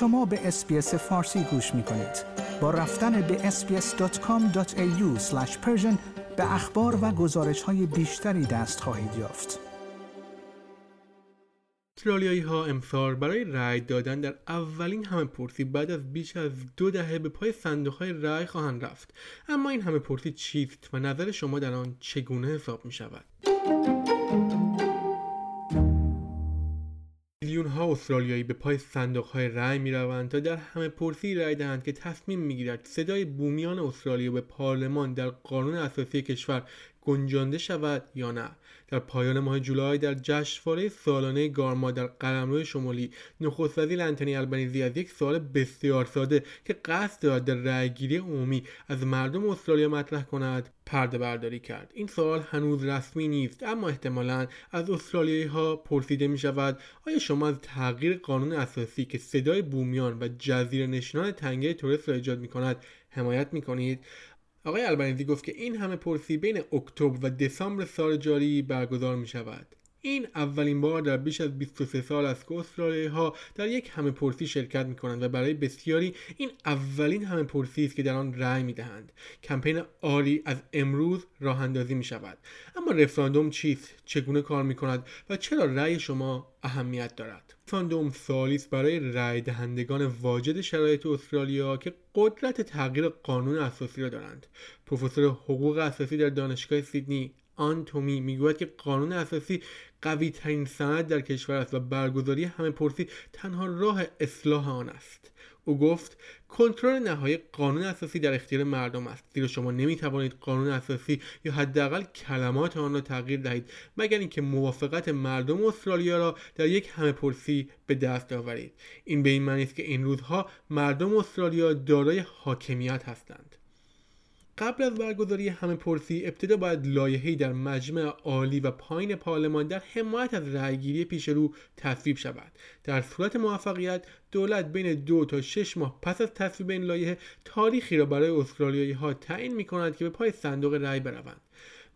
شما به اسپیس فارسی گوش می کنید. با رفتن به sbs.com.au به اخبار و گزارش های بیشتری دست خواهید یافت. استرالیایی ها امسال برای رأی دادن در اولین همه پرسی بعد از بیش از دو دهه به پای صندوق های رأی خواهند رفت اما این همه پرسی چیست و نظر شما در آن چگونه حساب می شود؟ میلیون ها استرالیایی به پای صندوق های رأی می روند تا در همه پرسی رأی دهند که تصمیم می گیرد صدای بومیان استرالیا به پارلمان در قانون اساسی کشور گنجانده شود یا نه. در پایان ماه جولای در جشنواره سالانه گارما در قلمرو شمالی نخست وزیر انتونی البنیزی از یک سوال بسیار ساده که قصد دارد در رأیگیری عمومی از مردم استرالیا مطرح کند پرده برداری کرد. این سوال هنوز رسمی نیست اما احتمالا از استرالیایی ها پرسیده می شود آیا شما از تغییر قانون اساسی که صدای بومیان و جزیره نشینان تنگه تورست را ایجاد می کند حمایت می کنید آقای البنیزی گفت که این همه پرسی بین اکتبر و دسامبر سال جاری برگزار می شود این اولین بار در بیش از 23 سال است که استرالیایی ها در یک همه پرسی شرکت می کنند و برای بسیاری این اولین همه پرسی است که در آن رأی می دهند کمپین آری از امروز راه اندازی می شود اما رفراندوم چیست؟ چگونه کار می کند و چرا رأی شما اهمیت دارد؟ رفراندوم سالی برای رأی دهندگان واجد شرایط استرالیا که قدرت تغییر قانون اساسی را دارند. پروفسور حقوق اساسی در دانشگاه سیدنی آن تومی می‌گوید که قانون اساسی قوی ترین سند در کشور است و برگزاری همه پرسی تنها راه اصلاح آن است. او گفت کنترل نهایی قانون اساسی در اختیار مردم است زیرا شما نمی توانید قانون اساسی یا حداقل کلمات آن را تغییر دهید مگر اینکه موافقت مردم استرالیا را در یک همه پرسی به دست آورید. این به این معنی است که این روزها مردم استرالیا دارای حاکمیت هستند. قبل از برگزاری همه پرسی ابتدا باید لایحه‌ای در مجمع عالی و پایین پارلمان در حمایت از رأیگیری پیش رو تصویب شود. در صورت موفقیت دولت بین دو تا شش ماه پس از تصویب این لایحه تاریخی را برای استرالیایی ها تعیین می کند که به پای صندوق رأی بروند.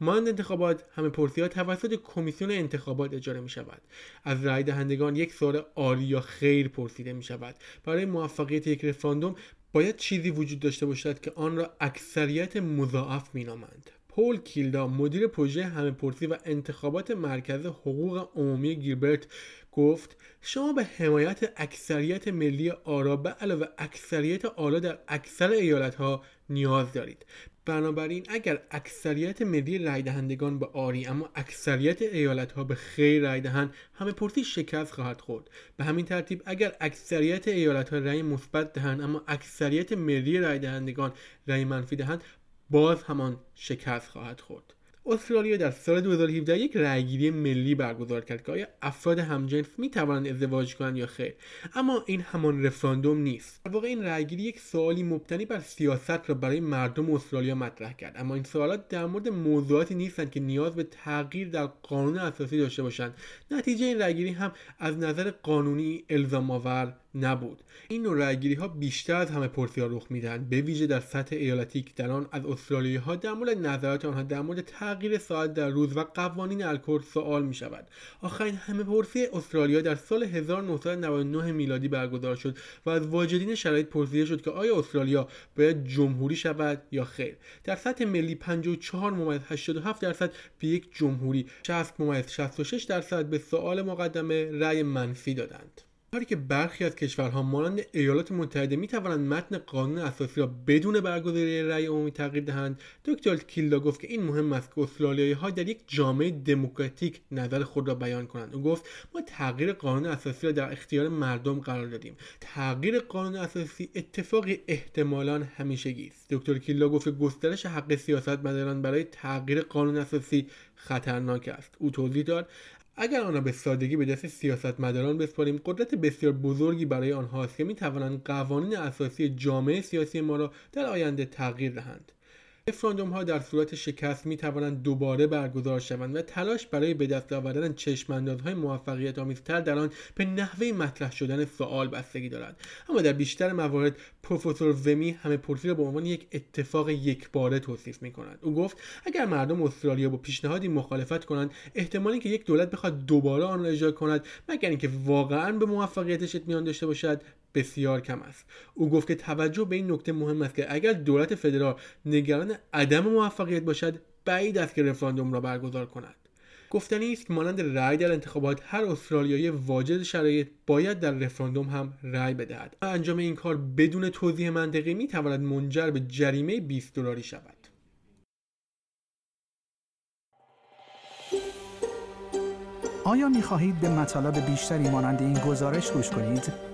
مانند انتخابات همه پرسی ها توسط کمیسیون انتخابات اجاره می شود از رای دهندگان یک سوال آری یا خیر پرسیده می شود برای موفقیت یک رفراندوم باید چیزی وجود داشته باشد که آن را اکثریت مضاعف مینامند. پول کیلدا مدیر پروژه همه پرسی و انتخابات مرکز حقوق عمومی گیلبرت گفت شما به حمایت اکثریت ملی آرا به علاوه اکثریت آلا در اکثر ایالت ها نیاز دارید. بنابراین اگر اکثریت ملی رای دهندگان به آری اما اکثریت ایالت ها به خیر رای دهند همه پرسی شکست خواهد خورد. به همین ترتیب اگر اکثریت ایالت ها رای مثبت دهند اما اکثریت ملی رای دهندگان رای منفی دهند باز همان شکست خواهد خورد. استرالیا در سال 2017 یک رأیگیری ملی برگزار کرد که آیا افراد همجنس می توانند ازدواج کنند یا خیر؟ اما این همان رفراندوم نیست. در واقع این رأیگیری یک سوالی مبتنی بر سیاست را برای مردم استرالیا مطرح کرد. اما این سوالات در مورد موضوعاتی نیستند که نیاز به تغییر در قانون اساسی داشته باشند. نتیجه این رأیگیری هم از نظر قانونی الزام آور نبود. این نوع رأیگیری ها بیشتر از همه پرسی ها رخ می‌دهند. به ویژه در سطح ایالتی که در آن از استرالیایی ها در مورد نظرات آنها در مورد تغییر ساعت در روز و قوانین الکل سوال می شود آخرین همه پرسی استرالیا در سال 1999 میلادی برگزار شد و از واجدین شرایط پرسیده شد که آیا استرالیا باید جمهوری شود یا خیر. در سطح ملی 54 ممیز 87 درصد به یک جمهوری 60 ممیز 66 درصد به سوال مقدمه رأی منفی دادند. کاری که برخی از کشورها مانند ایالات متحده می توانند متن قانون اساسی را بدون برگزاری رأی عمومی تغییر دهند دکتر کیلدا گفت که این مهم است که استرالیایی ها در یک جامعه دموکراتیک نظر خود را بیان کنند. او گفت ما تغییر قانون اساسی را در اختیار مردم قرار دادیم. تغییر قانون اساسی اتفاقی احتمالا همیشگی است. دکتر کیلدا گفت که گسترش حق سیاستمداران برای تغییر قانون اساسی خطرناک است. او توضیح داد اگر آن به سادگی به دست سیاستمداران بسپاریم قدرت بسیار بزرگی برای آنهاست که می توانند قوانین اساسی جامعه سیاسی ما را در آینده تغییر دهند. رفراندوم ها در صورت شکست می توانند دوباره برگزار شوند و تلاش برای به دست آوردن چشماندازهای موفقیت آمیزتر در آن به نحوه مطرح شدن سوال بستگی دارد. اما در بیشتر موارد پروفسور ومی همه پرسی را به عنوان یک اتفاق یکباره توصیف می کند او گفت اگر مردم استرالیا با پیشنهادی مخالفت کنند احتمالی که یک دولت بخواد دوباره آن را اجرا کند مگر اینکه واقعا به موفقیتش اطمینان داشته باشد؟ بسیار کم است. او گفت که توجه به این نکته مهم است که اگر دولت فدرال نگران عدم موفقیت باشد بعید است که رفراندوم را برگزار کند. گفتنی است مانند رأی در انتخابات هر استرالیایی واجد شرایط باید در رفراندوم هم رأی بدهد. انجام این کار بدون توضیح منطقی می تواند منجر به جریمه 20 دلاری شود. آیا می خواهید به مطالب بیشتری مانند این گزارش گوش کنید؟